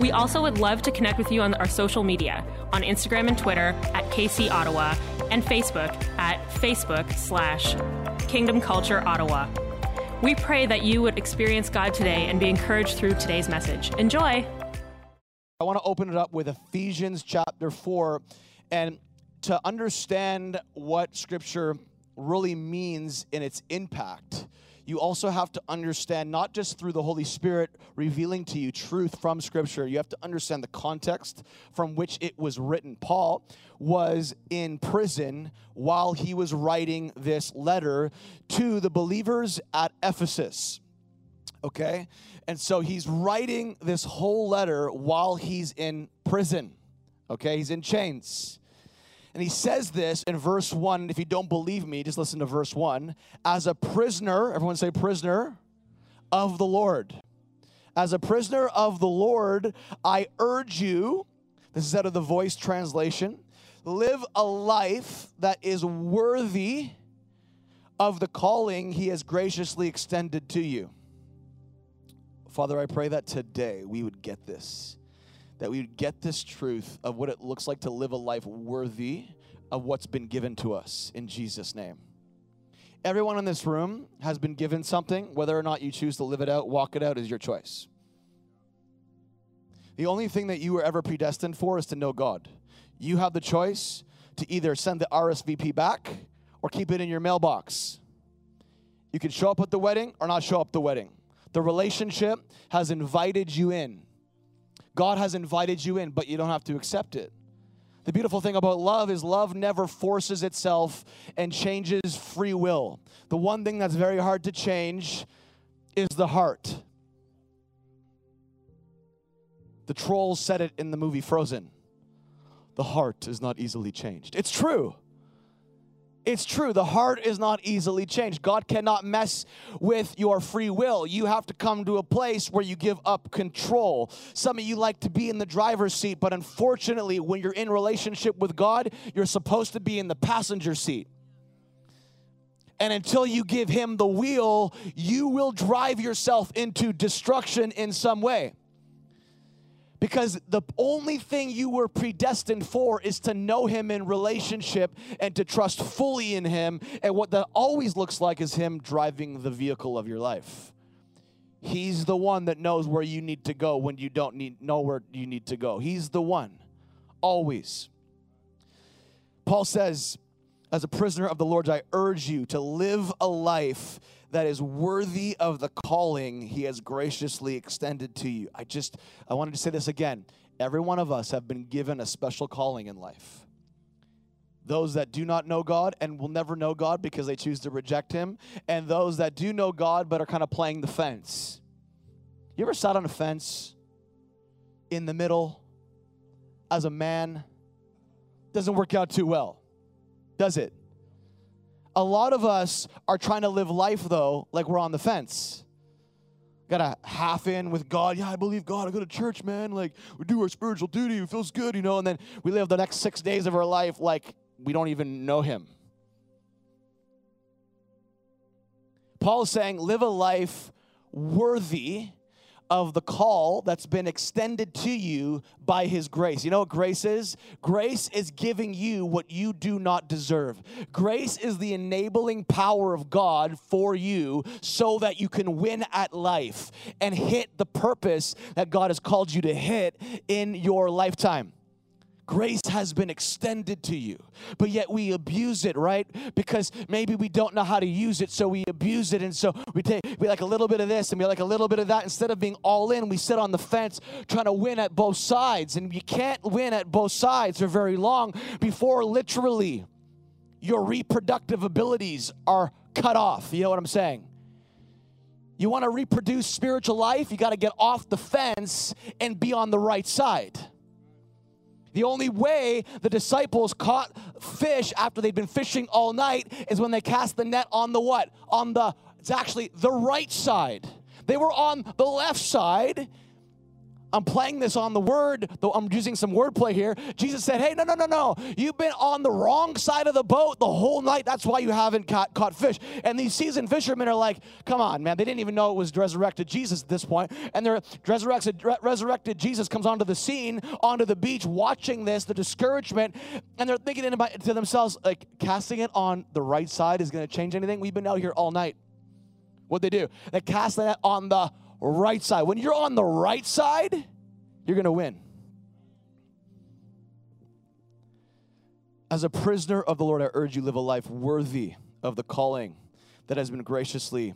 We also would love to connect with you on our social media on Instagram and Twitter at KC Ottawa and Facebook at Facebook slash Kingdom Culture Ottawa. We pray that you would experience God today and be encouraged through today's message. Enjoy. I want to open it up with Ephesians chapter 4 and to understand what scripture really means in its impact. You also have to understand, not just through the Holy Spirit revealing to you truth from Scripture, you have to understand the context from which it was written. Paul was in prison while he was writing this letter to the believers at Ephesus. Okay? And so he's writing this whole letter while he's in prison. Okay? He's in chains. And he says this in verse 1. If you don't believe me, just listen to verse 1. As a prisoner, everyone say prisoner of the Lord. As a prisoner of the Lord, I urge you, this is out of the voice translation, live a life that is worthy of the calling he has graciously extended to you. Father, I pray that today we would get this that we would get this truth of what it looks like to live a life worthy of what's been given to us in Jesus' name. Everyone in this room has been given something. Whether or not you choose to live it out, walk it out is your choice. The only thing that you were ever predestined for is to know God. You have the choice to either send the RSVP back or keep it in your mailbox. You can show up at the wedding or not show up the wedding. The relationship has invited you in. God has invited you in, but you don't have to accept it. The beautiful thing about love is love never forces itself and changes free will. The one thing that's very hard to change is the heart. The trolls said it in the movie Frozen. The heart is not easily changed. It's true. It's true. The heart is not easily changed. God cannot mess with your free will. You have to come to a place where you give up control. Some of you like to be in the driver's seat, but unfortunately, when you're in relationship with God, you're supposed to be in the passenger seat. And until you give him the wheel, you will drive yourself into destruction in some way. Because the only thing you were predestined for is to know Him in relationship and to trust fully in Him. And what that always looks like is Him driving the vehicle of your life. He's the one that knows where you need to go when you don't need, know where you need to go. He's the one, always. Paul says, as a prisoner of the Lord, I urge you to live a life that is worthy of the calling he has graciously extended to you. I just, I wanted to say this again. Every one of us have been given a special calling in life. Those that do not know God and will never know God because they choose to reject Him, and those that do know God but are kind of playing the fence. You ever sat on a fence in the middle as a man? Doesn't work out too well, does it? A lot of us are trying to live life, though, like we're on the fence. Got a half in with God. Yeah, I believe God. I go to church, man. Like, we do our spiritual duty. It feels good, you know. And then we live the next six days of our life like we don't even know Him. Paul is saying, live a life worthy of the call that's been extended to you by His grace. You know what grace is? Grace is giving you what you do not deserve. Grace is the enabling power of God for you so that you can win at life and hit the purpose that God has called you to hit in your lifetime. Grace has been extended to you, but yet we abuse it, right? Because maybe we don't know how to use it, so we abuse it. And so we take we like a little bit of this and we like a little bit of that. Instead of being all in, we sit on the fence trying to win at both sides. And you can't win at both sides for very long before literally your reproductive abilities are cut off. You know what I'm saying? You want to reproduce spiritual life, you got to get off the fence and be on the right side. The only way the disciples caught fish after they'd been fishing all night is when they cast the net on the what? On the, it's actually the right side. They were on the left side I'm playing this on the word, though I'm using some wordplay here. Jesus said, Hey, no, no, no, no. You've been on the wrong side of the boat the whole night. That's why you haven't caught, caught fish. And these seasoned fishermen are like, Come on, man. They didn't even know it was resurrected Jesus at this point. And they're resurrected, resurrected Jesus comes onto the scene, onto the beach, watching this, the discouragement. And they're thinking to themselves, like, casting it on the right side is going to change anything. We've been out here all night. What'd they do? They cast that on the right side. When you're on the right side, you're going to win. As a prisoner of the Lord, I urge you live a life worthy of the calling that has been graciously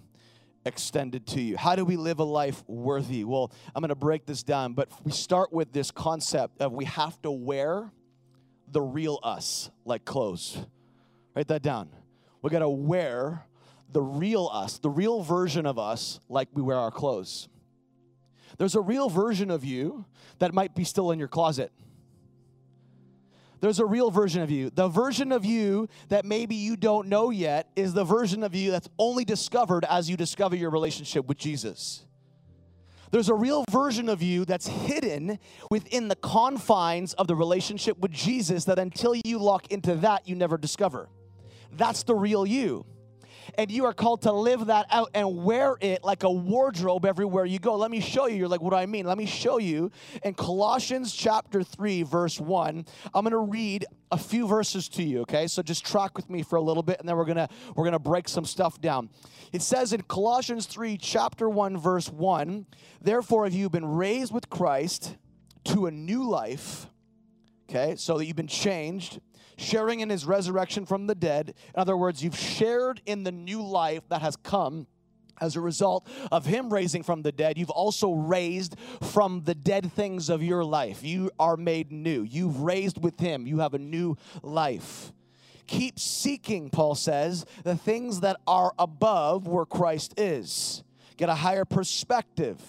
extended to you. How do we live a life worthy? Well, I'm going to break this down, but we start with this concept of we have to wear the real us like clothes. Write that down. We got to wear the real us, the real version of us, like we wear our clothes. There's a real version of you that might be still in your closet. There's a real version of you. The version of you that maybe you don't know yet is the version of you that's only discovered as you discover your relationship with Jesus. There's a real version of you that's hidden within the confines of the relationship with Jesus that until you lock into that, you never discover. That's the real you and you are called to live that out and wear it like a wardrobe everywhere you go. Let me show you. You're like, what do I mean? Let me show you in Colossians chapter 3, verse 1. I'm going to read a few verses to you, okay? So just track with me for a little bit and then we're going to we're going to break some stuff down. It says in Colossians 3, chapter 1, verse 1, therefore if you've been raised with Christ to a new life, okay? So that you've been changed sharing in his resurrection from the dead. In other words, you've shared in the new life that has come as a result of him raising from the dead, you've also raised from the dead things of your life. You are made new. You've raised with him. You have a new life. Keep seeking, Paul says, the things that are above where Christ is. Get a higher perspective.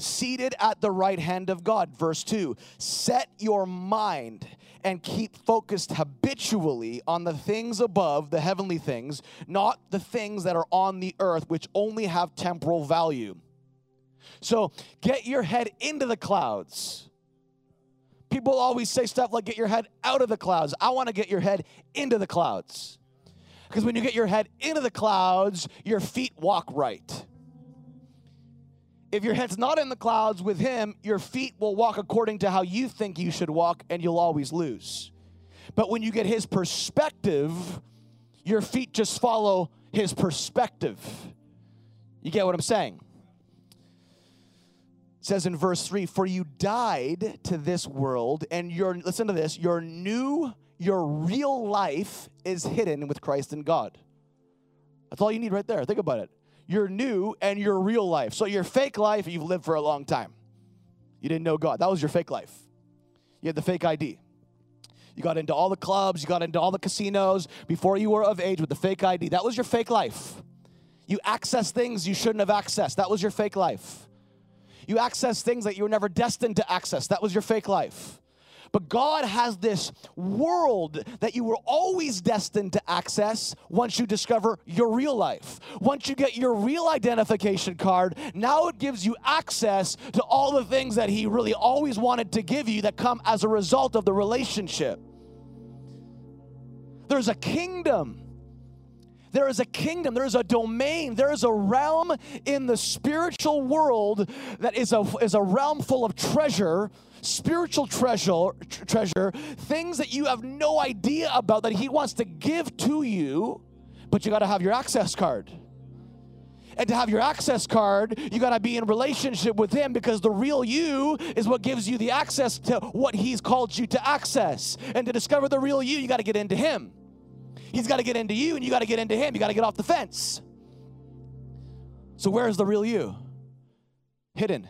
Seated at the right hand of God. Verse 2 Set your mind and keep focused habitually on the things above, the heavenly things, not the things that are on the earth, which only have temporal value. So get your head into the clouds. People always say stuff like, get your head out of the clouds. I want to get your head into the clouds. Because when you get your head into the clouds, your feet walk right. If your head's not in the clouds with Him, your feet will walk according to how you think you should walk, and you'll always lose. But when you get His perspective, your feet just follow His perspective. You get what I'm saying? It says in verse 3 For you died to this world, and your, listen to this, your new, your real life is hidden with Christ in God. That's all you need right there. Think about it your new and your real life. So your fake life you've lived for a long time. You didn't know God. That was your fake life. You had the fake ID. You got into all the clubs, you got into all the casinos before you were of age with the fake ID. That was your fake life. You access things you shouldn't have accessed. That was your fake life. You access things that you were never destined to access. That was your fake life. But God has this world that you were always destined to access once you discover your real life. Once you get your real identification card, now it gives you access to all the things that He really always wanted to give you that come as a result of the relationship. There's a kingdom. There is a kingdom, there is a domain, there is a realm in the spiritual world that is a, is a realm full of treasure spiritual treasure, treasure, things that you have no idea about that He wants to give to you, but you got to have your access card. And to have your access card, you got to be in relationship with Him because the real you is what gives you the access to what He's called you to access. And to discover the real you, you got to get into Him. He's got to get into you, and you got to get into Him. You got to get off the fence. So, where is the real you? Hidden.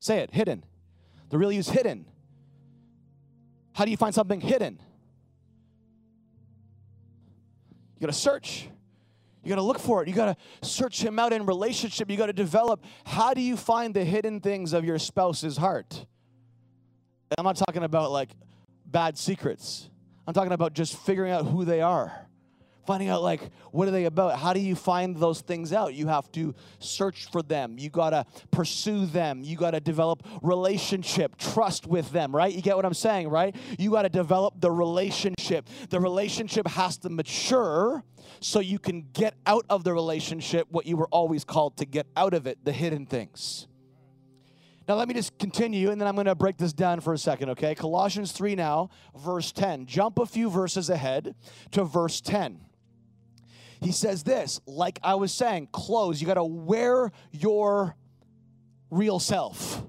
Say it, hidden. The real you is hidden. How do you find something hidden? You got to search. You got to look for it. You got to search him out in relationship. You got to develop. How do you find the hidden things of your spouse's heart? I'm not talking about like bad secrets. I'm talking about just figuring out who they are. Finding out like what are they about? How do you find those things out? You have to search for them. You got to pursue them. You got to develop relationship, trust with them, right? You get what I'm saying, right? You got to develop the relationship. The relationship has to mature so you can get out of the relationship what you were always called to get out of it, the hidden things. Now, let me just continue, and then I'm going to break this down for a second, okay? Colossians 3 now, verse 10. Jump a few verses ahead to verse 10. He says this, like I was saying, clothes, you got to wear your real self.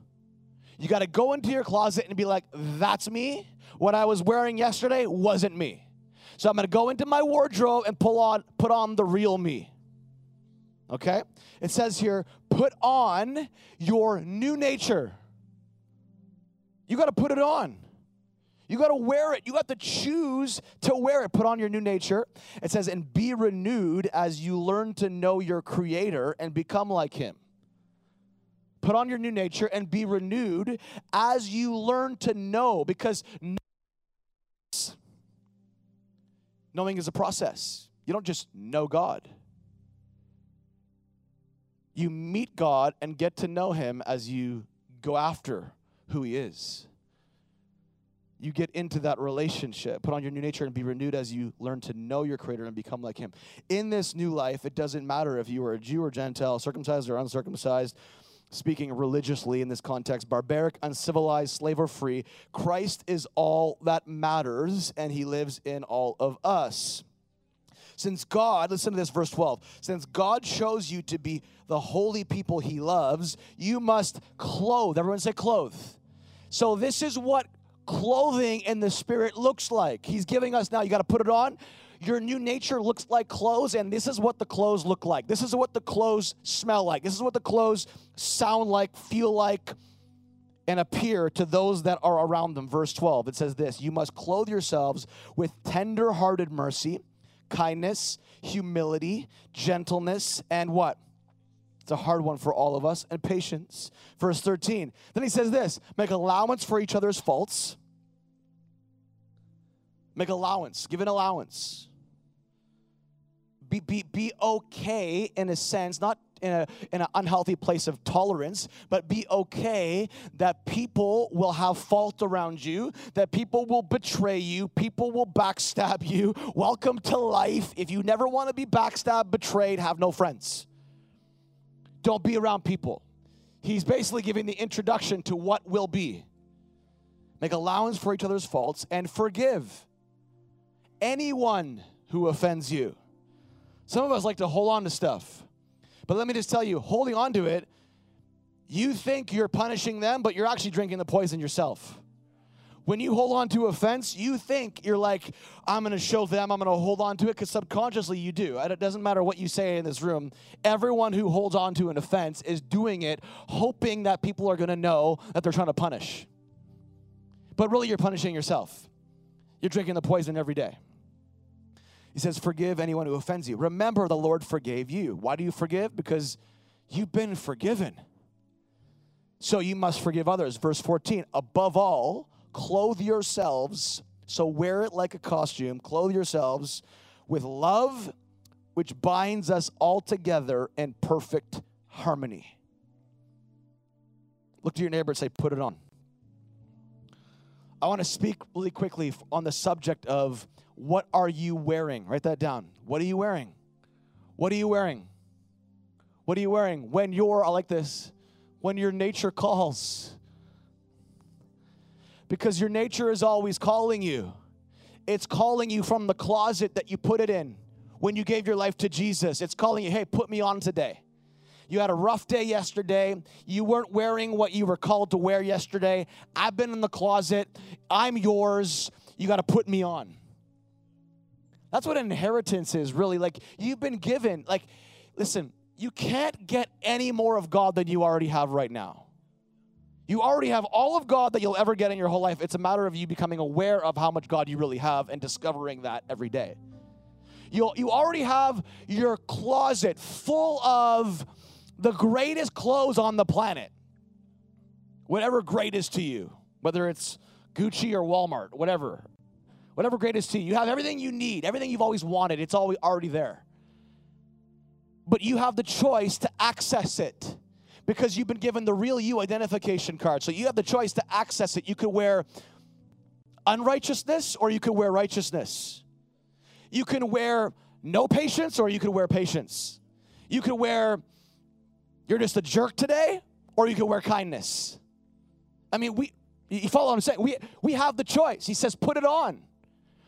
You got to go into your closet and be like, that's me. What I was wearing yesterday wasn't me. So I'm going to go into my wardrobe and pull on put on the real me. Okay? It says here, put on your new nature. You got to put it on. You got to wear it. You got to choose to wear it. Put on your new nature. It says, and be renewed as you learn to know your Creator and become like Him. Put on your new nature and be renewed as you learn to know, because knowing is a process. You don't just know God. You meet God and get to know Him as you go after who He is. You get into that relationship, put on your new nature, and be renewed as you learn to know your Creator and become like Him. In this new life, it doesn't matter if you are a Jew or Gentile, circumcised or uncircumcised, speaking religiously in this context, barbaric, uncivilized, slave or free. Christ is all that matters, and He lives in all of us. Since God, listen to this, verse 12. Since God chose you to be the holy people he loves, you must clothe. Everyone say clothe. So, this is what clothing in the spirit looks like. He's giving us now, you got to put it on. Your new nature looks like clothes, and this is what the clothes look like. This is what the clothes smell like. This is what the clothes sound like, feel like, and appear to those that are around them. Verse 12, it says this You must clothe yourselves with tender hearted mercy kindness, humility, gentleness, and what? It's a hard one for all of us, and patience. Verse 13. Then he says this make allowance for each other's faults. Make allowance, give an allowance. Be, be, be okay in a sense, not in, a, in an unhealthy place of tolerance, but be okay that people will have fault around you, that people will betray you, people will backstab you. Welcome to life. If you never want to be backstabbed, betrayed, have no friends. Don't be around people. He's basically giving the introduction to what will be. Make allowance for each other's faults and forgive anyone who offends you. Some of us like to hold on to stuff. But let me just tell you, holding on to it, you think you're punishing them, but you're actually drinking the poison yourself. When you hold on to offense, you think you're like, I'm going to show them, I'm going to hold on to it, because subconsciously you do. And it doesn't matter what you say in this room. Everyone who holds on to an offense is doing it hoping that people are going to know that they're trying to punish. But really, you're punishing yourself. You're drinking the poison every day. He says, Forgive anyone who offends you. Remember, the Lord forgave you. Why do you forgive? Because you've been forgiven. So you must forgive others. Verse 14, above all, clothe yourselves. So wear it like a costume. Clothe yourselves with love, which binds us all together in perfect harmony. Look to your neighbor and say, Put it on. I want to speak really quickly on the subject of what are you wearing? Write that down. What are you wearing? What are you wearing? What are you wearing? When you're, like this, when your nature calls. Because your nature is always calling you. It's calling you from the closet that you put it in when you gave your life to Jesus. It's calling you, hey, put me on today. You had a rough day yesterday. You weren't wearing what you were called to wear yesterday. I've been in the closet. I'm yours. You got to put me on. That's what inheritance is really. Like you've been given, like, listen, you can't get any more of God than you already have right now. You already have all of God that you'll ever get in your whole life. It's a matter of you becoming aware of how much God you really have and discovering that every day. You you already have your closet full of the greatest clothes on the planet. Whatever great is to you, whether it's Gucci or Walmart, whatever. Whatever greatest to you. You have everything you need, everything you've always wanted. It's all already there. But you have the choice to access it because you've been given the real you identification card. So you have the choice to access it. You could wear unrighteousness or you could wear righteousness. You can wear no patience or you could wear patience. You could wear you're just a jerk today or you could wear kindness. I mean, we you follow what I'm saying? We we have the choice. He says put it on.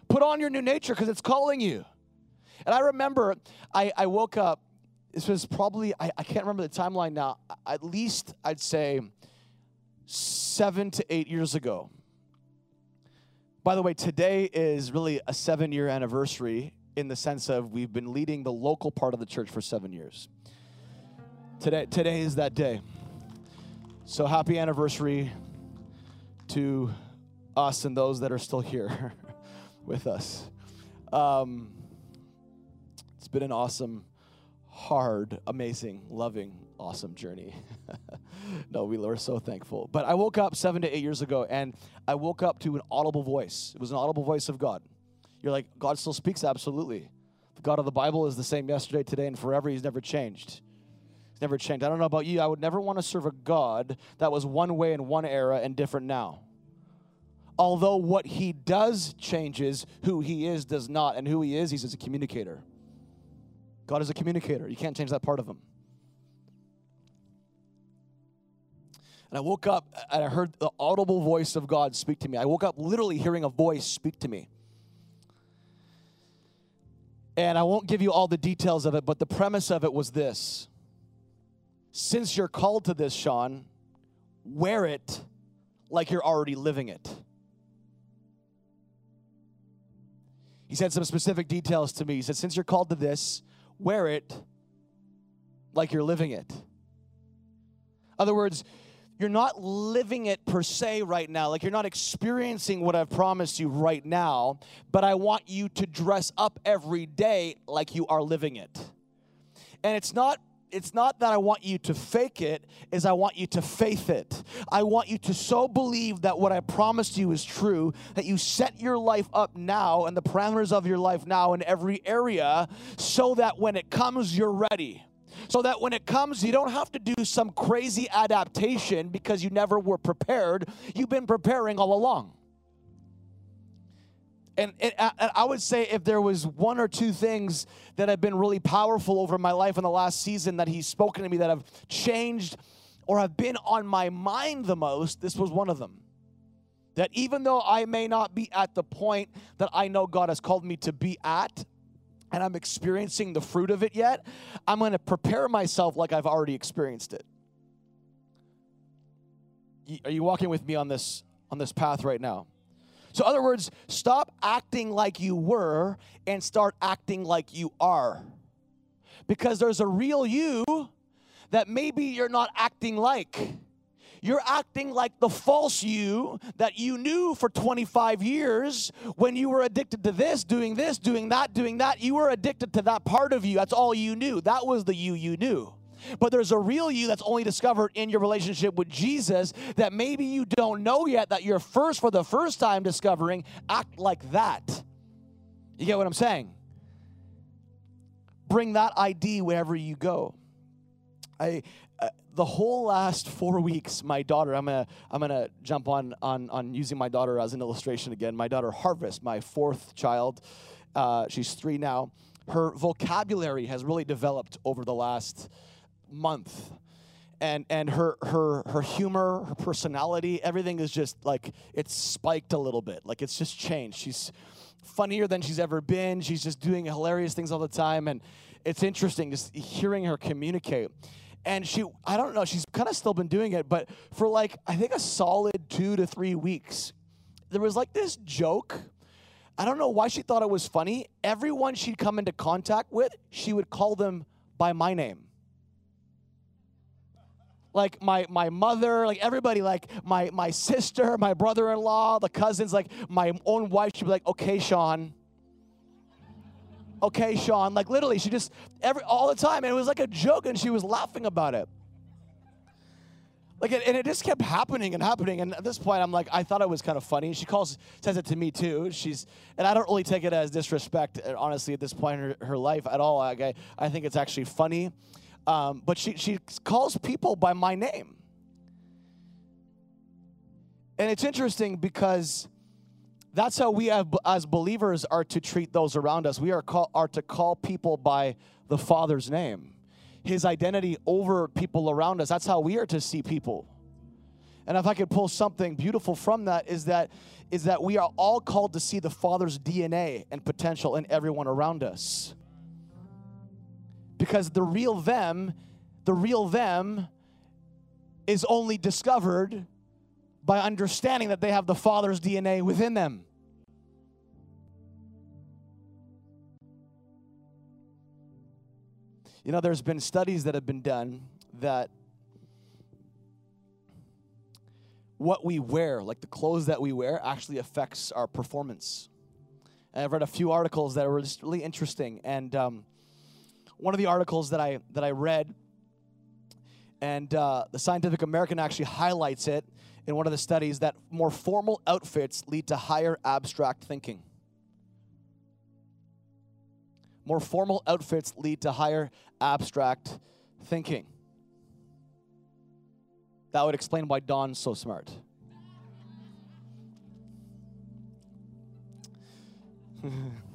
Put on your new nature because it's calling you. And I remember I, I woke up this was probably I, I can't remember the timeline now at least i'd say seven to eight years ago. By the way today is really a seven year anniversary in the sense of we've been leading the local part of the church for seven years. Today today is that day. So happy anniversary to us and those that are still here with us. Um, it's been an awesome hard, amazing, loving, awesome journey. no, we were so thankful. But I woke up seven to eight years ago and I woke up to an audible voice. It was an audible voice of God. You're like, God still speaks? Absolutely. The God of the Bible is the same yesterday, today, and forever. He's never changed. He's never changed. I don't know about you. I would never want to serve a God that was one way in one era and different now. Although what he does changes, who he is does not. And who he is, he's as a communicator. God is a communicator. You can't change that part of him. And I woke up and I heard the audible voice of God speak to me. I woke up literally hearing a voice speak to me. And I won't give you all the details of it, but the premise of it was this Since you're called to this, Sean, wear it like you're already living it. He said some specific details to me. He said, Since you're called to this, wear it like you're living it. Other words, you're not living it per se right now. Like you're not experiencing what I've promised you right now, but I want you to dress up every day like you are living it. And it's not it's not that I want you to fake it, is I want you to faith it. I want you to so believe that what I promised you is true that you set your life up now and the parameters of your life now in every area so that when it comes, you're ready. So that when it comes, you don't have to do some crazy adaptation because you never were prepared. You've been preparing all along. And, and, I would say if there was one or two things that have been really powerful over my life in the last season that he's spoken to me that have changed or have been on my mind the most, this was one of them. That even though I may not be at the point that I know God has called me to be at, and I'm experiencing the fruit of it yet, I'm going to prepare myself like I've already experienced it. Are you walking with me on this on this path right now? So, other words, stop acting like you were and start acting like you are. Because there's a real you that maybe you're not acting like. You're acting like the false you that you knew for 25 years when you were addicted to this, doing this, doing that, doing that. You were addicted to that part of you. That's all you knew. That was the you you knew. But there's a real you that's only discovered in your relationship with Jesus that maybe you don't know yet that you're first for the first time discovering. Act like that. You get what I'm saying? Bring that ID wherever you go. I uh, the whole last four weeks, my daughter, I'm gonna I'm gonna jump on on on using my daughter as an illustration again. My daughter Harvest, my fourth child, uh, she's three now. Her vocabulary has really developed over the last month. And and her her her humor her personality everything is just like it's spiked a little bit. Like it's just changed. She's funnier than she's ever been. She's just doing hilarious things all the time. And it's interesting just hearing her communicate. And she i don't know she's kind of still been doing it but for like i think a solid two to three weeks there was like this joke. I don't know why she thought it was funny. Everyone she'd come into contact with she would call them by my name like my my mother, like everybody, like my my sister, my brother-in-law, the cousins, like my own wife, she'd be like, okay, Sean. Okay, Sean. Like literally, she just every all the time, and it was like a joke, and she was laughing about it. like it, and it just kept happening and happening and at this point i'm like i thought it was kind of funny she calls says it to me too she's and i don't really take it as disrespect honestly at this point in her, her life at all like I, I think it's actually funny um, but she, she calls people by my name and it's interesting because that's how we have, as believers are to treat those around us we are, call, are to call people by the father's name his identity over people around us. That's how we are to see people. And if I could pull something beautiful from that is that is that we are all called to see the Father's DNA and potential in everyone around us. Because the real them, the real them is only discovered by understanding that they have the Father's DNA within them. You know, there's been studies that have been done that what we wear, like the clothes that we wear, actually affects our performance. And I've read a few articles that were just really interesting, and um, one of the articles that I that I read, and uh, the Scientific American actually highlights it in one of the studies that more formal outfits lead to higher abstract thinking. More formal outfits lead to higher abstract thinking. That would explain why Don's so smart.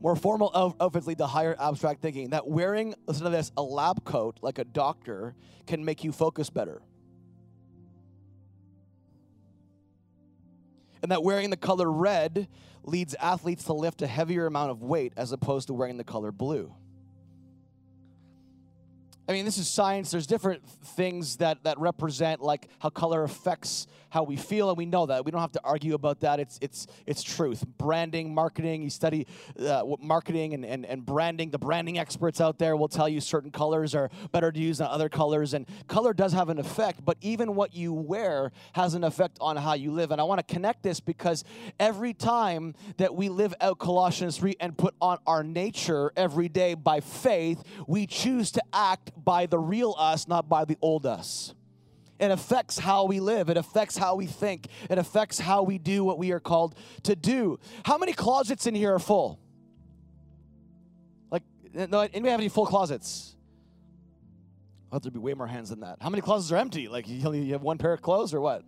More formal outfits lead to higher abstract thinking. That wearing, listen to this, a lab coat like a doctor can make you focus better. And that wearing the color red leads athletes to lift a heavier amount of weight as opposed to wearing the color blue. I mean, this is science. There's different things that, that represent like how color affects how we feel, and we know that. We don't have to argue about that. It's it's it's truth. Branding, marketing. You study uh, marketing and, and and branding. The branding experts out there will tell you certain colors are better to use than other colors, and color does have an effect. But even what you wear has an effect on how you live. And I want to connect this because every time that we live out Colossians three and put on our nature every day by faith, we choose to act by the real us, not by the old us. It affects how we live. It affects how we think. It affects how we do what we are called to do. How many closets in here are full? Like, no, anybody have any full closets? i have be way more hands than that. How many closets are empty? Like, you only have one pair of clothes or what?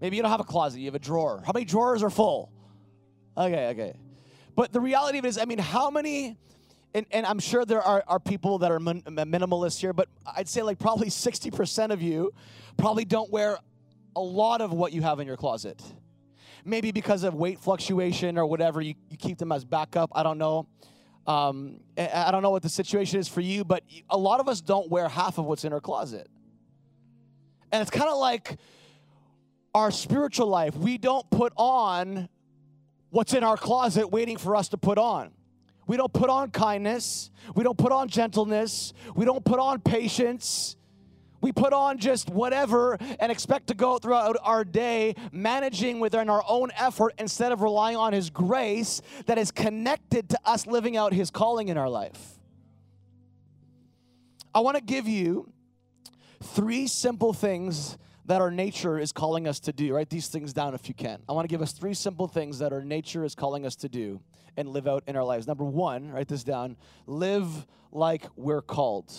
Maybe you don't have a closet, you have a drawer. How many drawers are full? Okay, okay. But the reality of it is, I mean, how many and, and I'm sure there are, are people that are min- minimalists here, but I'd say like probably 60% of you probably don't wear a lot of what you have in your closet. Maybe because of weight fluctuation or whatever, you, you keep them as backup. I don't know. Um, I don't know what the situation is for you, but a lot of us don't wear half of what's in our closet. And it's kind of like our spiritual life. We don't put on what's in our closet waiting for us to put on. We don't put on kindness. We don't put on gentleness. We don't put on patience. We put on just whatever and expect to go throughout our day managing within our own effort instead of relying on His grace that is connected to us living out His calling in our life. I want to give you three simple things that our nature is calling us to do. Write these things down if you can. I want to give us three simple things that our nature is calling us to do and live out in our lives. Number one, write this down live like we're called.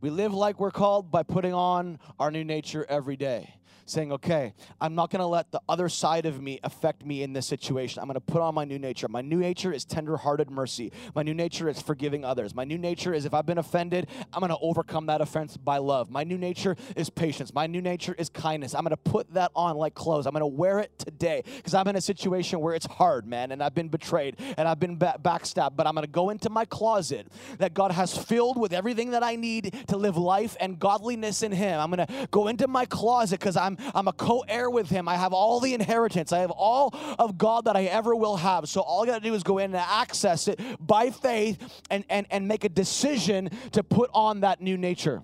We live like we're called by putting on our new nature every day saying, okay, I'm not going to let the other side of me affect me in this situation. I'm going to put on my new nature. My new nature is tender-hearted mercy. My new nature is forgiving others. My new nature is if I've been offended, I'm going to overcome that offense by love. My new nature is patience. My new nature is kindness. I'm going to put that on like clothes. I'm going to wear it today because I'm in a situation where it's hard, man, and I've been betrayed and I've been ba- backstabbed, but I'm going to go into my closet that God has filled with everything that I need to live life and godliness in Him. I'm going to go into my closet because I'm I'm a co-heir with him. I have all the inheritance. I have all of God that I ever will have. So all I got to do is go in and access it by faith and, and, and make a decision to put on that new nature.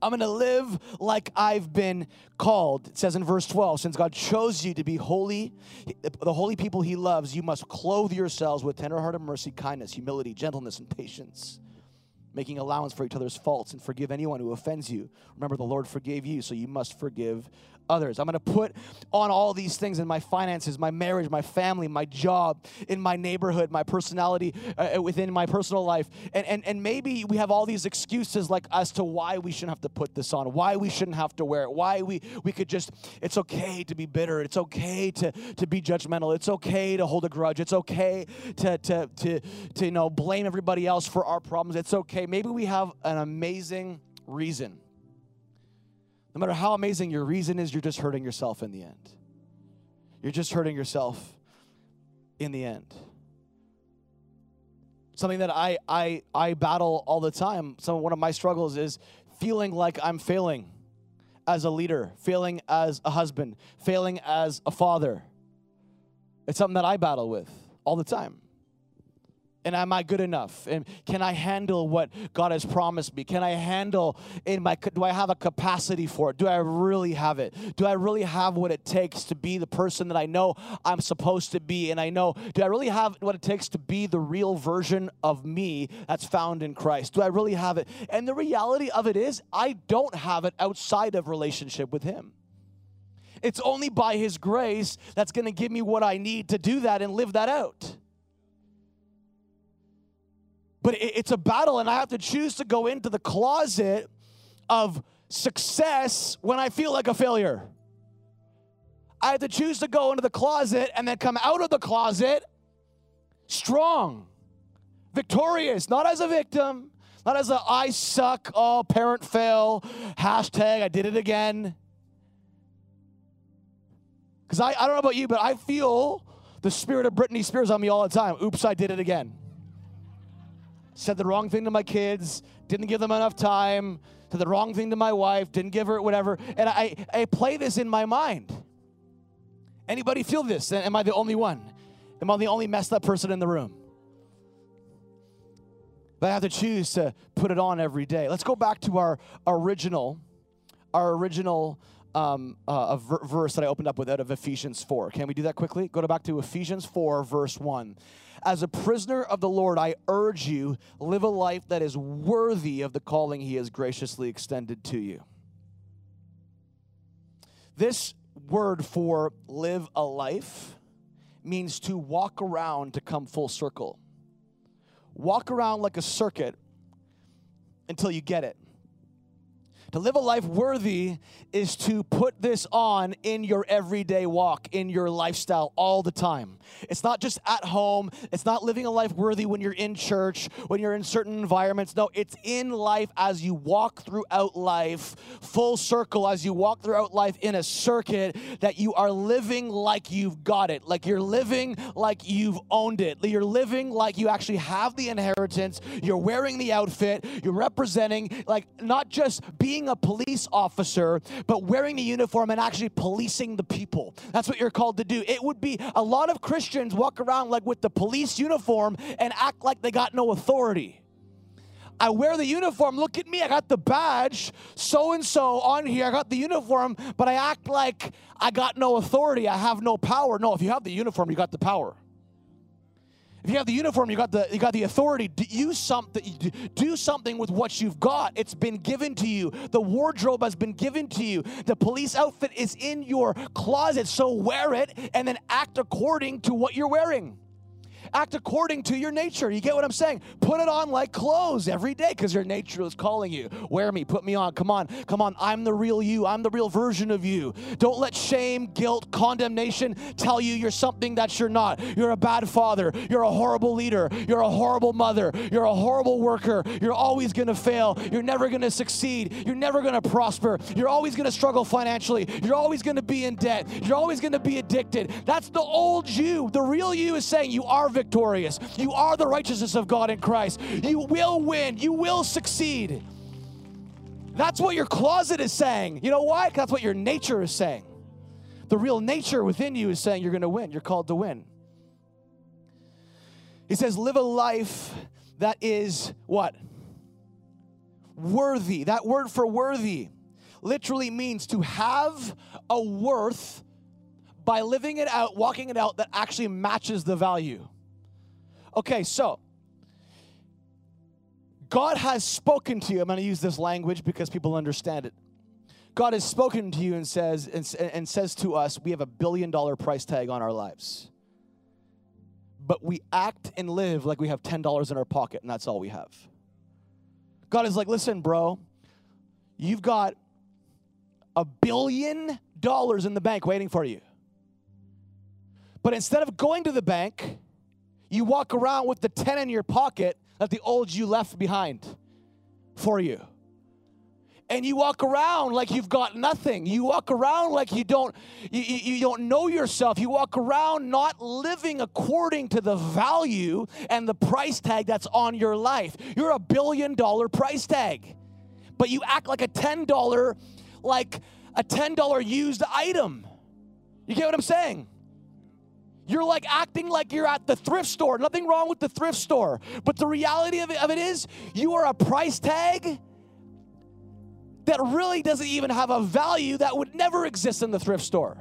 I'm going to live like I've been called. It says in verse 12, since God chose you to be holy, the holy people he loves, you must clothe yourselves with tenderhearted mercy, kindness, humility, gentleness, and patience. Making allowance for each other's faults, and forgive anyone who offends you. Remember, the Lord forgave you, so you must forgive others. I'm going to put on all these things in my finances, my marriage, my family, my job, in my neighborhood, my personality, uh, uh, within my personal life. And, and, and maybe we have all these excuses like as to why we shouldn't have to put this on, why we shouldn't have to wear it, why we, we could just, it's okay to be bitter. It's okay to, to be judgmental. It's okay to hold a grudge. It's okay to, to, to, to, you know, blame everybody else for our problems. It's okay. Maybe we have an amazing reason no matter how amazing your reason is, you're just hurting yourself in the end. You're just hurting yourself in the end. Something that I, I, I battle all the time, some one of my struggles is feeling like I'm failing as a leader, failing as a husband, failing as a father. It's something that I battle with all the time. And am I good enough? And can I handle what God has promised me? Can I handle in my do I have a capacity for it? Do I really have it? Do I really have what it takes to be the person that I know I'm supposed to be? And I know, do I really have what it takes to be the real version of me that's found in Christ? Do I really have it? And the reality of it is I don't have it outside of relationship with him. It's only by his grace that's going to give me what I need to do that and live that out. But it's a battle, and I have to choose to go into the closet of success when I feel like a failure. I have to choose to go into the closet and then come out of the closet strong, victorious, not as a victim, not as a I suck, oh, parent fail, hashtag I did it again. Because I, I don't know about you, but I feel the spirit of Britney Spears on me all the time. Oops, I did it again said the wrong thing to my kids, didn't give them enough time, said the wrong thing to my wife, didn't give her whatever. And I, I play this in my mind. Anybody feel this? Am I the only one? Am I the only messed up person in the room? But I have to choose to put it on every day. Let's go back to our original, our original um, uh, verse that I opened up with out of Ephesians 4. Can we do that quickly? Go to back to Ephesians 4, verse 1. As a prisoner of the Lord, I urge you, live a life that is worthy of the calling he has graciously extended to you. This word for live a life means to walk around to come full circle. Walk around like a circuit until you get it. To live a life worthy is to put this on in your everyday walk, in your lifestyle all the time. It's not just at home, it's not living a life worthy when you're in church, when you're in certain environments. No, it's in life as you walk throughout life, full circle as you walk throughout life in a circuit that you are living like you've got it, like you're living like you've owned it. You're living like you actually have the inheritance, you're wearing the outfit, you're representing, like not just being being a police officer, but wearing the uniform and actually policing the people. That's what you're called to do. It would be a lot of Christians walk around like with the police uniform and act like they got no authority. I wear the uniform. Look at me. I got the badge, so and so on here. I got the uniform, but I act like I got no authority. I have no power. No, if you have the uniform, you got the power. If you have the uniform, you got the you got the authority. Do something. Do something with what you've got. It's been given to you. The wardrobe has been given to you. The police outfit is in your closet. So wear it and then act according to what you're wearing. Act according to your nature. You get what I'm saying? Put it on like clothes every day because your nature is calling you. Wear me, put me on. Come on, come on. I'm the real you. I'm the real version of you. Don't let shame, guilt, condemnation tell you you're something that you're not. You're a bad father. You're a horrible leader. You're a horrible mother. You're a horrible worker. You're always going to fail. You're never going to succeed. You're never going to prosper. You're always going to struggle financially. You're always going to be in debt. You're always going to be addicted. That's the old you. The real you is saying you are victorious. You are the righteousness of God in Christ. You will win. You will succeed. That's what your closet is saying. You know why? That's what your nature is saying. The real nature within you is saying you're going to win. You're called to win. He says, live a life that is what? Worthy. That word for worthy literally means to have a worth by living it out, walking it out that actually matches the value. Okay, so God has spoken to you. I'm going to use this language because people understand it. God has spoken to you and says and, and says to us, we have a billion dollar price tag on our lives. But we act and live like we have $10 in our pocket and that's all we have. God is like, listen, bro, you've got a billion dollars in the bank waiting for you. But instead of going to the bank, you walk around with the 10 in your pocket that the old you left behind for you. And you walk around like you've got nothing. You walk around like you don't you, you don't know yourself. You walk around not living according to the value and the price tag that's on your life. You're a billion dollar price tag. But you act like a $10 like a $10 used item. You get what I'm saying? You're like acting like you're at the thrift store. Nothing wrong with the thrift store. But the reality of it, of it is, you are a price tag that really doesn't even have a value that would never exist in the thrift store.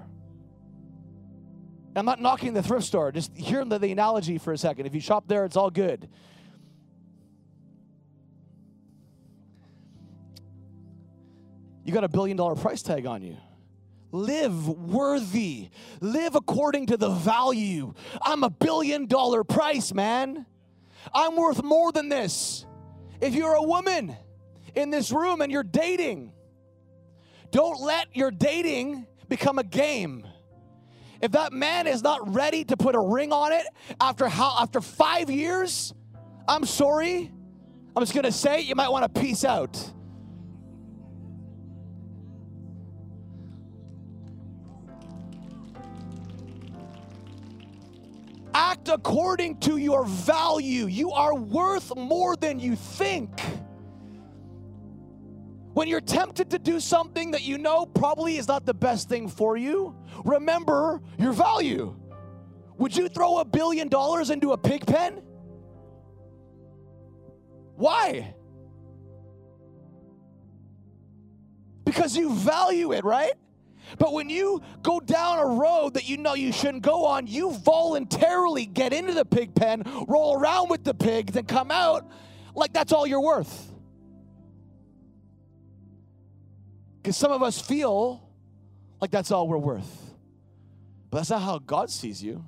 I'm not knocking the thrift store, just hear the, the analogy for a second. If you shop there, it's all good. You got a billion dollar price tag on you. Live worthy. Live according to the value. I'm a billion dollar price, man. I'm worth more than this. If you're a woman in this room and you're dating, don't let your dating become a game. If that man is not ready to put a ring on it after how after 5 years, I'm sorry. I'm just going to say you might want to peace out. Act according to your value. You are worth more than you think. When you're tempted to do something that you know probably is not the best thing for you, remember your value. Would you throw a billion dollars into a pig pen? Why? Because you value it, right? But when you go down a road that you know you shouldn't go on, you voluntarily get into the pig pen, roll around with the pigs, and come out like that's all you're worth. Because some of us feel like that's all we're worth. But that's not how God sees you.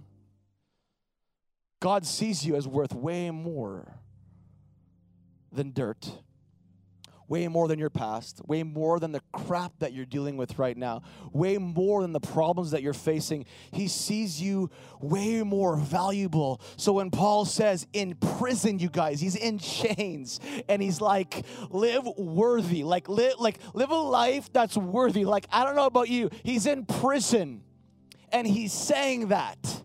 God sees you as worth way more than dirt way more than your past, way more than the crap that you're dealing with right now, way more than the problems that you're facing. He sees you way more valuable. So when Paul says in prison, you guys, he's in chains and he's like, live worthy, like live like live a life that's worthy. Like I don't know about you, he's in prison and he's saying that.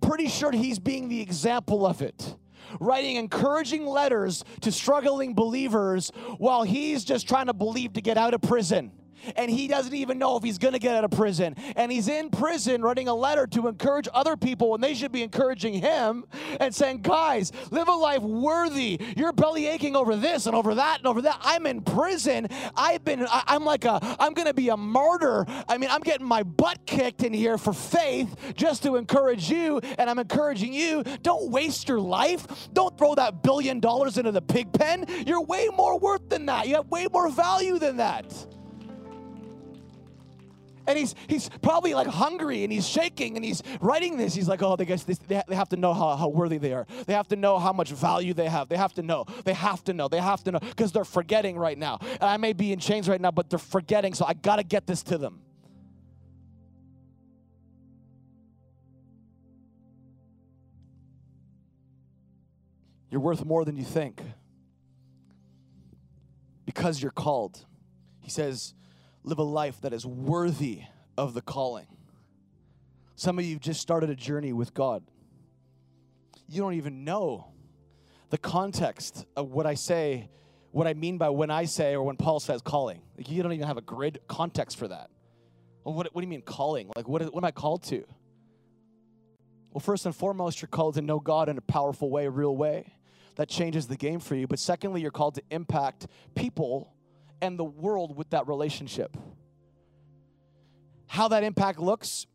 Pretty sure he's being the example of it writing encouraging letters to struggling believers while he's just trying to believe to get out of prison and he doesn't even know if he's going to get out of prison. And he's in prison writing a letter to encourage other people when they should be encouraging him and saying, Guys, live a life worthy. You're belly aching over this and over that and over that. I'm in prison. I've been, I, I'm like a, I'm going to be a martyr. I mean, I'm getting my butt kicked in here for faith just to encourage you. And I'm encouraging you. Don't waste your life. Don't throw that billion dollars into the pig pen. You're way more worth than that. You have way more value than that and he's he's probably like hungry and he's shaking and he's writing this. He's like, oh, they guess this, they, they have to know how, how worthy they are. They have to know how much value they have. They have to know. They have to know. They have to know because they're forgetting right now. And I may be in chains right now, but they're forgetting. So I got to get this to them. You're worth more than you think because you're called. He says, live a life that is worthy of the calling. Some of you have just started a journey with God. You don't even know the context of what I say, what I mean by when I say or when Paul says calling. Like you don't even have a grid context for that. Well, what, what do you mean calling? Like what, what am I called to? Well, first and foremost, you're called to know God in a powerful way, a real way. That changes the game for you. But secondly, you're called to impact people and the world with that relationship. How that impact looks,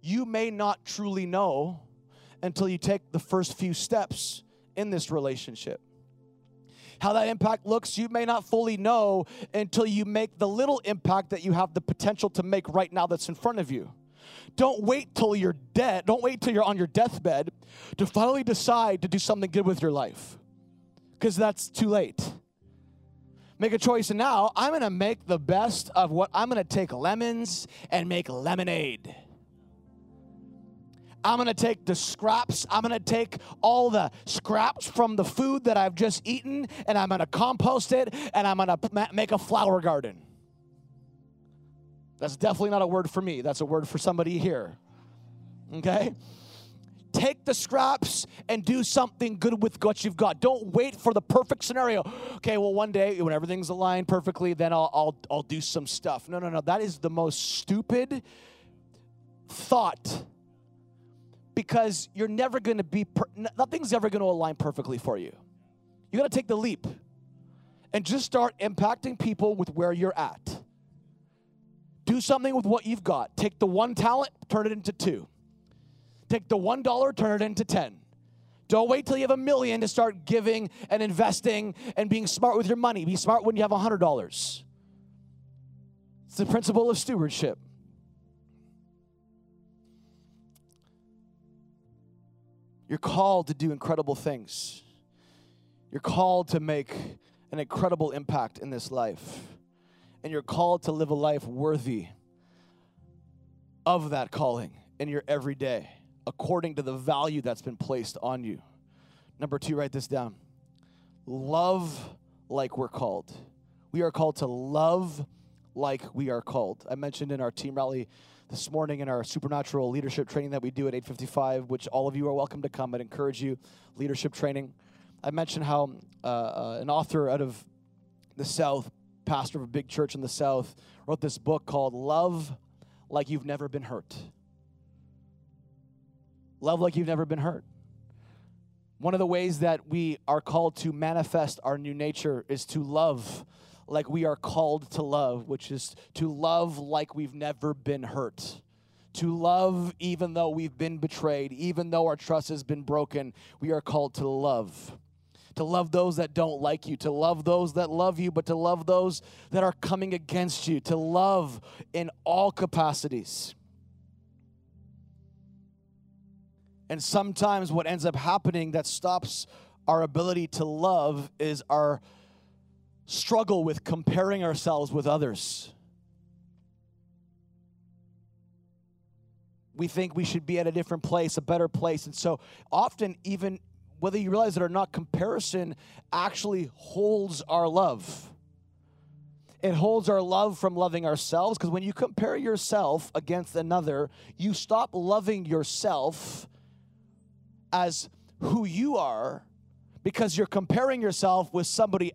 you may not truly know until you take the first few steps in this relationship. How that impact looks, you may not fully know until you make the little impact that you have the potential to make right now that's in front of you. Don't wait till you're dead. Don't wait till you're on your deathbed to finally decide to do something good with your life. Because that's too late. Make a choice and now. I'm going to make the best of what I'm going to take lemons and make lemonade. I'm gonna take the scraps, I'm gonna take all the scraps from the food that I've just eaten, and I'm gonna compost it, and I'm gonna make a flower garden. That's definitely not a word for me, that's a word for somebody here. Okay? Take the scraps and do something good with what you've got. Don't wait for the perfect scenario. Okay, well, one day when everything's aligned perfectly, then I'll, I'll, I'll do some stuff. No, no, no. That is the most stupid thought because you're never going to be, per- nothing's ever going to align perfectly for you. You got to take the leap and just start impacting people with where you're at. Do something with what you've got. Take the one talent, turn it into two. Take the one dollar, turn it into 10. Don't wait till you have a million to start giving and investing and being smart with your money. Be smart when you have a hundred dollars. It's the principle of stewardship. You're called to do incredible things. You're called to make an incredible impact in this life. And you're called to live a life worthy of that calling in your everyday, according to the value that's been placed on you. Number two, write this down love like we're called. We are called to love like we are called. I mentioned in our team rally this morning in our supernatural leadership training that we do at 855, which all of you are welcome to come. I'd encourage you, leadership training. I mentioned how uh, uh, an author out of the South, pastor of a big church in the South, wrote this book called Love Like You've Never Been Hurt. Love like you've never been hurt. One of the ways that we are called to manifest our new nature is to love like we are called to love, which is to love like we've never been hurt. To love even though we've been betrayed, even though our trust has been broken, we are called to love. To love those that don't like you, to love those that love you, but to love those that are coming against you, to love in all capacities. And sometimes what ends up happening that stops our ability to love is our struggle with comparing ourselves with others. We think we should be at a different place, a better place. And so often, even whether you realize it or not, comparison actually holds our love. It holds our love from loving ourselves because when you compare yourself against another, you stop loving yourself as who you are because you're comparing yourself with somebody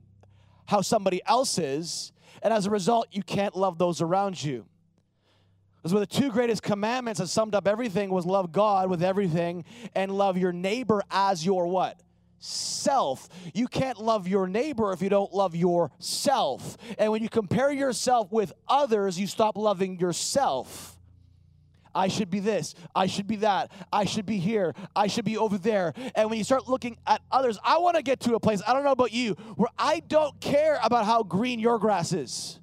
how somebody else is, and as a result, you can't love those around you. One of the two greatest commandments that summed up everything was love God with everything and love your neighbor as your what? Self. You can't love your neighbor if you don't love yourself. And when you compare yourself with others, you stop loving yourself. I should be this, I should be that, I should be here, I should be over there. And when you start looking at others, I want to get to a place, I don't know about you, where I don't care about how green your grass is.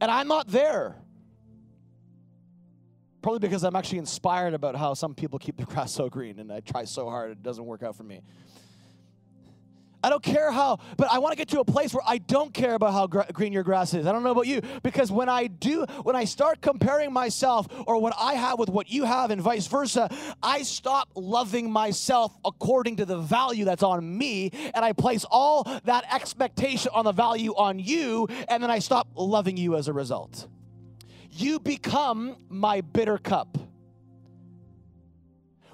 And I'm not there. Probably because I'm actually inspired about how some people keep the grass so green, and I try so hard, it doesn't work out for me. I don't care how, but I want to get to a place where I don't care about how gr- green your grass is. I don't know about you, because when I do, when I start comparing myself or what I have with what you have and vice versa, I stop loving myself according to the value that's on me, and I place all that expectation on the value on you, and then I stop loving you as a result. You become my bitter cup.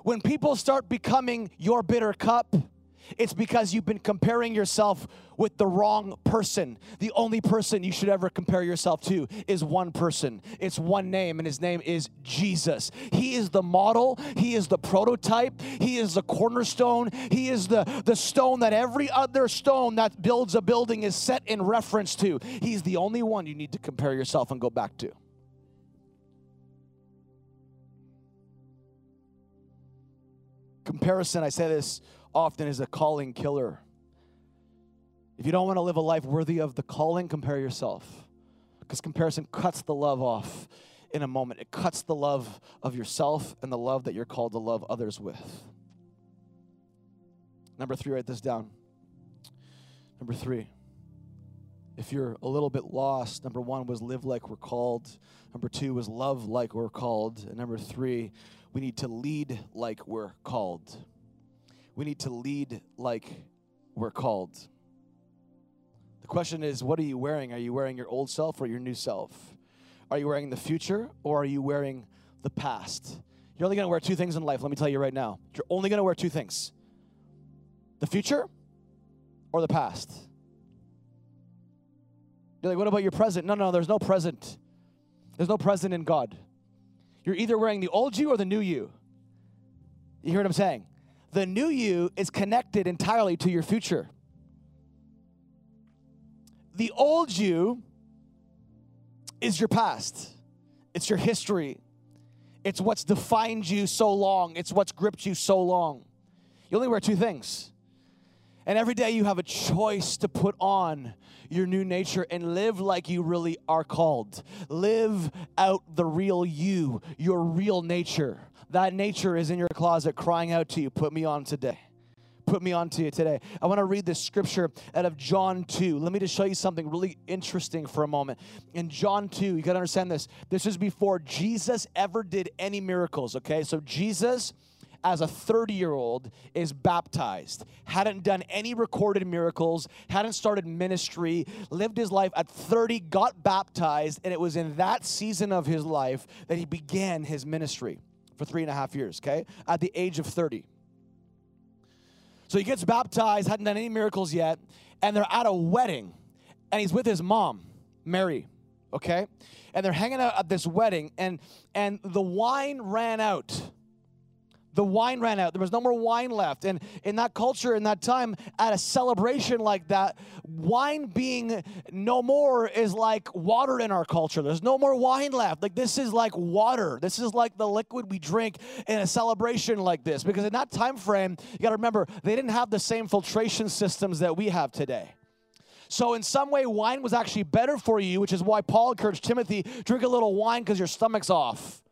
When people start becoming your bitter cup, it's because you've been comparing yourself with the wrong person. The only person you should ever compare yourself to is one person. It's one name, and his name is Jesus. He is the model, he is the prototype, he is the cornerstone, he is the, the stone that every other stone that builds a building is set in reference to. He's the only one you need to compare yourself and go back to. Comparison, I say this often is a calling killer. If you don't want to live a life worthy of the calling, compare yourself. Because comparison cuts the love off in a moment. It cuts the love of yourself and the love that you're called to love others with. Number three, write this down. Number three, if you're a little bit lost, number one was live like we're called. Number two was love like we're called. And number three, we need to lead like we're called. We need to lead like we're called. The question is, what are you wearing? Are you wearing your old self or your new self? Are you wearing the future or are you wearing the past? You're only going to wear two things in life, let me tell you right now. You're only going to wear two things the future or the past. You're like, what about your present? No, no, there's no present. There's no present in God. You're either wearing the old you or the new you. You hear what I'm saying? The new you is connected entirely to your future. The old you is your past, it's your history, it's what's defined you so long, it's what's gripped you so long. You only wear two things. And every day you have a choice to put on your new nature and live like you really are called. Live out the real you, your real nature. That nature is in your closet crying out to you, put me on today put me on to you today. I want to read this scripture out of John 2. Let me just show you something really interesting for a moment. In John 2, you got to understand this. This is before Jesus ever did any miracles, okay? So Jesus as a 30 year old is baptized, hadn't done any recorded miracles, hadn't started ministry, lived his life at 30, got baptized, and it was in that season of his life that he began his ministry for three and a half years, okay? At the age of 30. So he gets baptized, hadn't done any miracles yet, and they're at a wedding, and he's with his mom, Mary, okay? And they're hanging out at this wedding, and and the wine ran out the wine ran out. There was no more wine left. And in that culture, in that time, at a celebration like that, wine being no more is like water in our culture. There's no more wine left. Like this is like water. This is like the liquid we drink in a celebration like this. Because in that time frame, you got to remember, they didn't have the same filtration systems that we have today. So, in some way, wine was actually better for you, which is why Paul encouraged Timothy drink a little wine because your stomach's off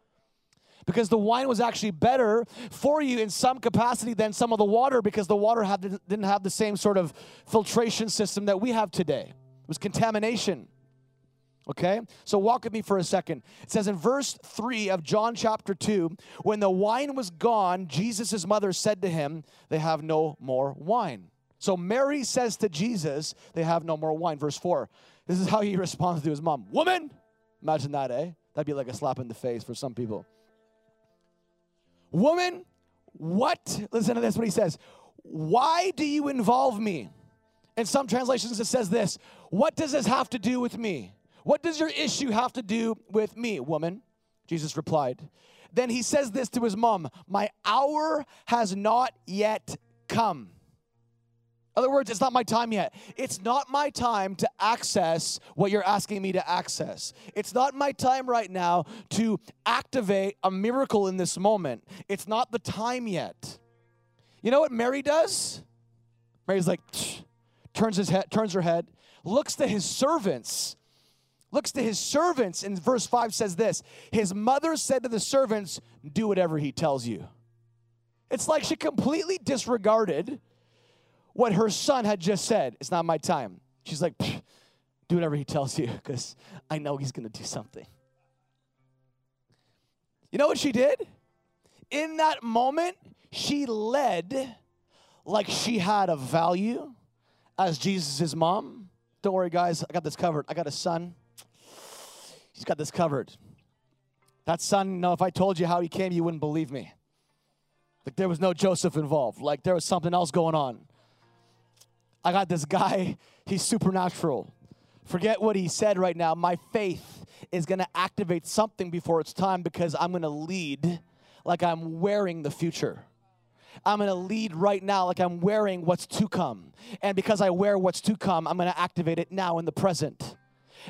because the wine was actually better for you in some capacity than some of the water because the water had, didn't have the same sort of filtration system that we have today. It was contamination. Okay? So walk with me for a second. It says in verse 3 of John chapter 2 when the wine was gone, Jesus' mother said to him, They have no more wine. So Mary says to Jesus, They have no more wine. Verse 4. This is how he responds to his mom Woman! Imagine that, eh? That'd be like a slap in the face for some people. Woman, what? Listen to this, what he says. Why do you involve me? In some translations, it says this What does this have to do with me? What does your issue have to do with me, woman? Jesus replied. Then he says this to his mom My hour has not yet come other words, it's not my time yet. It's not my time to access what you're asking me to access. It's not my time right now to activate a miracle in this moment. It's not the time yet. You know what Mary does? Mary's like, turns his head, turns her head, looks to his servants. Looks to his servants, and verse 5 says this His mother said to the servants, Do whatever he tells you. It's like she completely disregarded what her son had just said. It's not my time. She's like, do whatever he tells you because I know he's going to do something. You know what she did? In that moment, she led like she had a value as Jesus' mom. Don't worry, guys, I got this covered. I got a son. He's got this covered. That son, you know, if I told you how he came, you wouldn't believe me. Like there was no Joseph involved. Like there was something else going on. I got this guy, he's supernatural. Forget what he said right now. My faith is going to activate something before it's time because I'm going to lead like I'm wearing the future. I'm going to lead right now like I'm wearing what's to come. And because I wear what's to come, I'm going to activate it now in the present.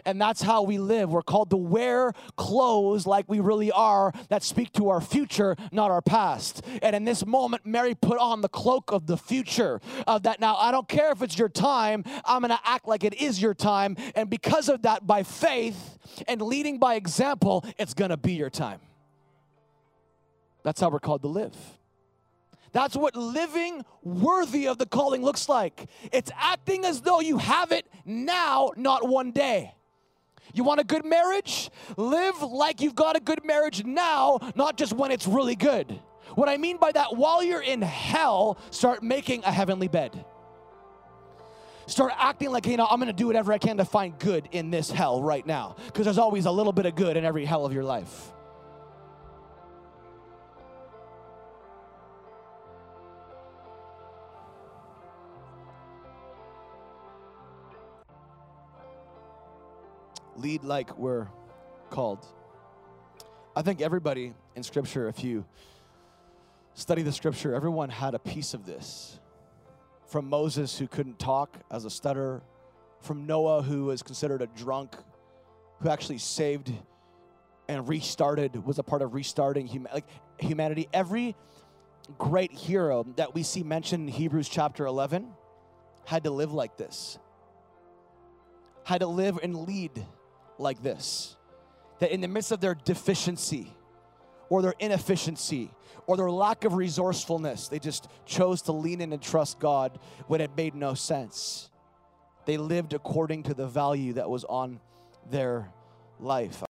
And that's how we live. We're called to wear clothes like we really are that speak to our future, not our past. And in this moment, Mary put on the cloak of the future of that now I don't care if it's your time, I'm going to act like it is your time. And because of that, by faith and leading by example, it's going to be your time. That's how we're called to live. That's what living worthy of the calling looks like. It's acting as though you have it now, not one day. You want a good marriage? Live like you've got a good marriage now, not just when it's really good. What I mean by that, while you're in hell, start making a heavenly bed. Start acting like, you know, I'm to do whatever I can to find good in this hell right now. Because there's always a little bit of good in every hell of your life. Lead like we're called. I think everybody in Scripture, if you study the Scripture, everyone had a piece of this. From Moses, who couldn't talk as a stutterer, from Noah, who was considered a drunk, who actually saved and restarted, was a part of restarting hum- like humanity. Every great hero that we see mentioned in Hebrews chapter 11 had to live like this, had to live and lead like this that in the midst of their deficiency or their inefficiency or their lack of resourcefulness, they just chose to lean in and trust God when it made no sense. They lived according to the value that was on their life.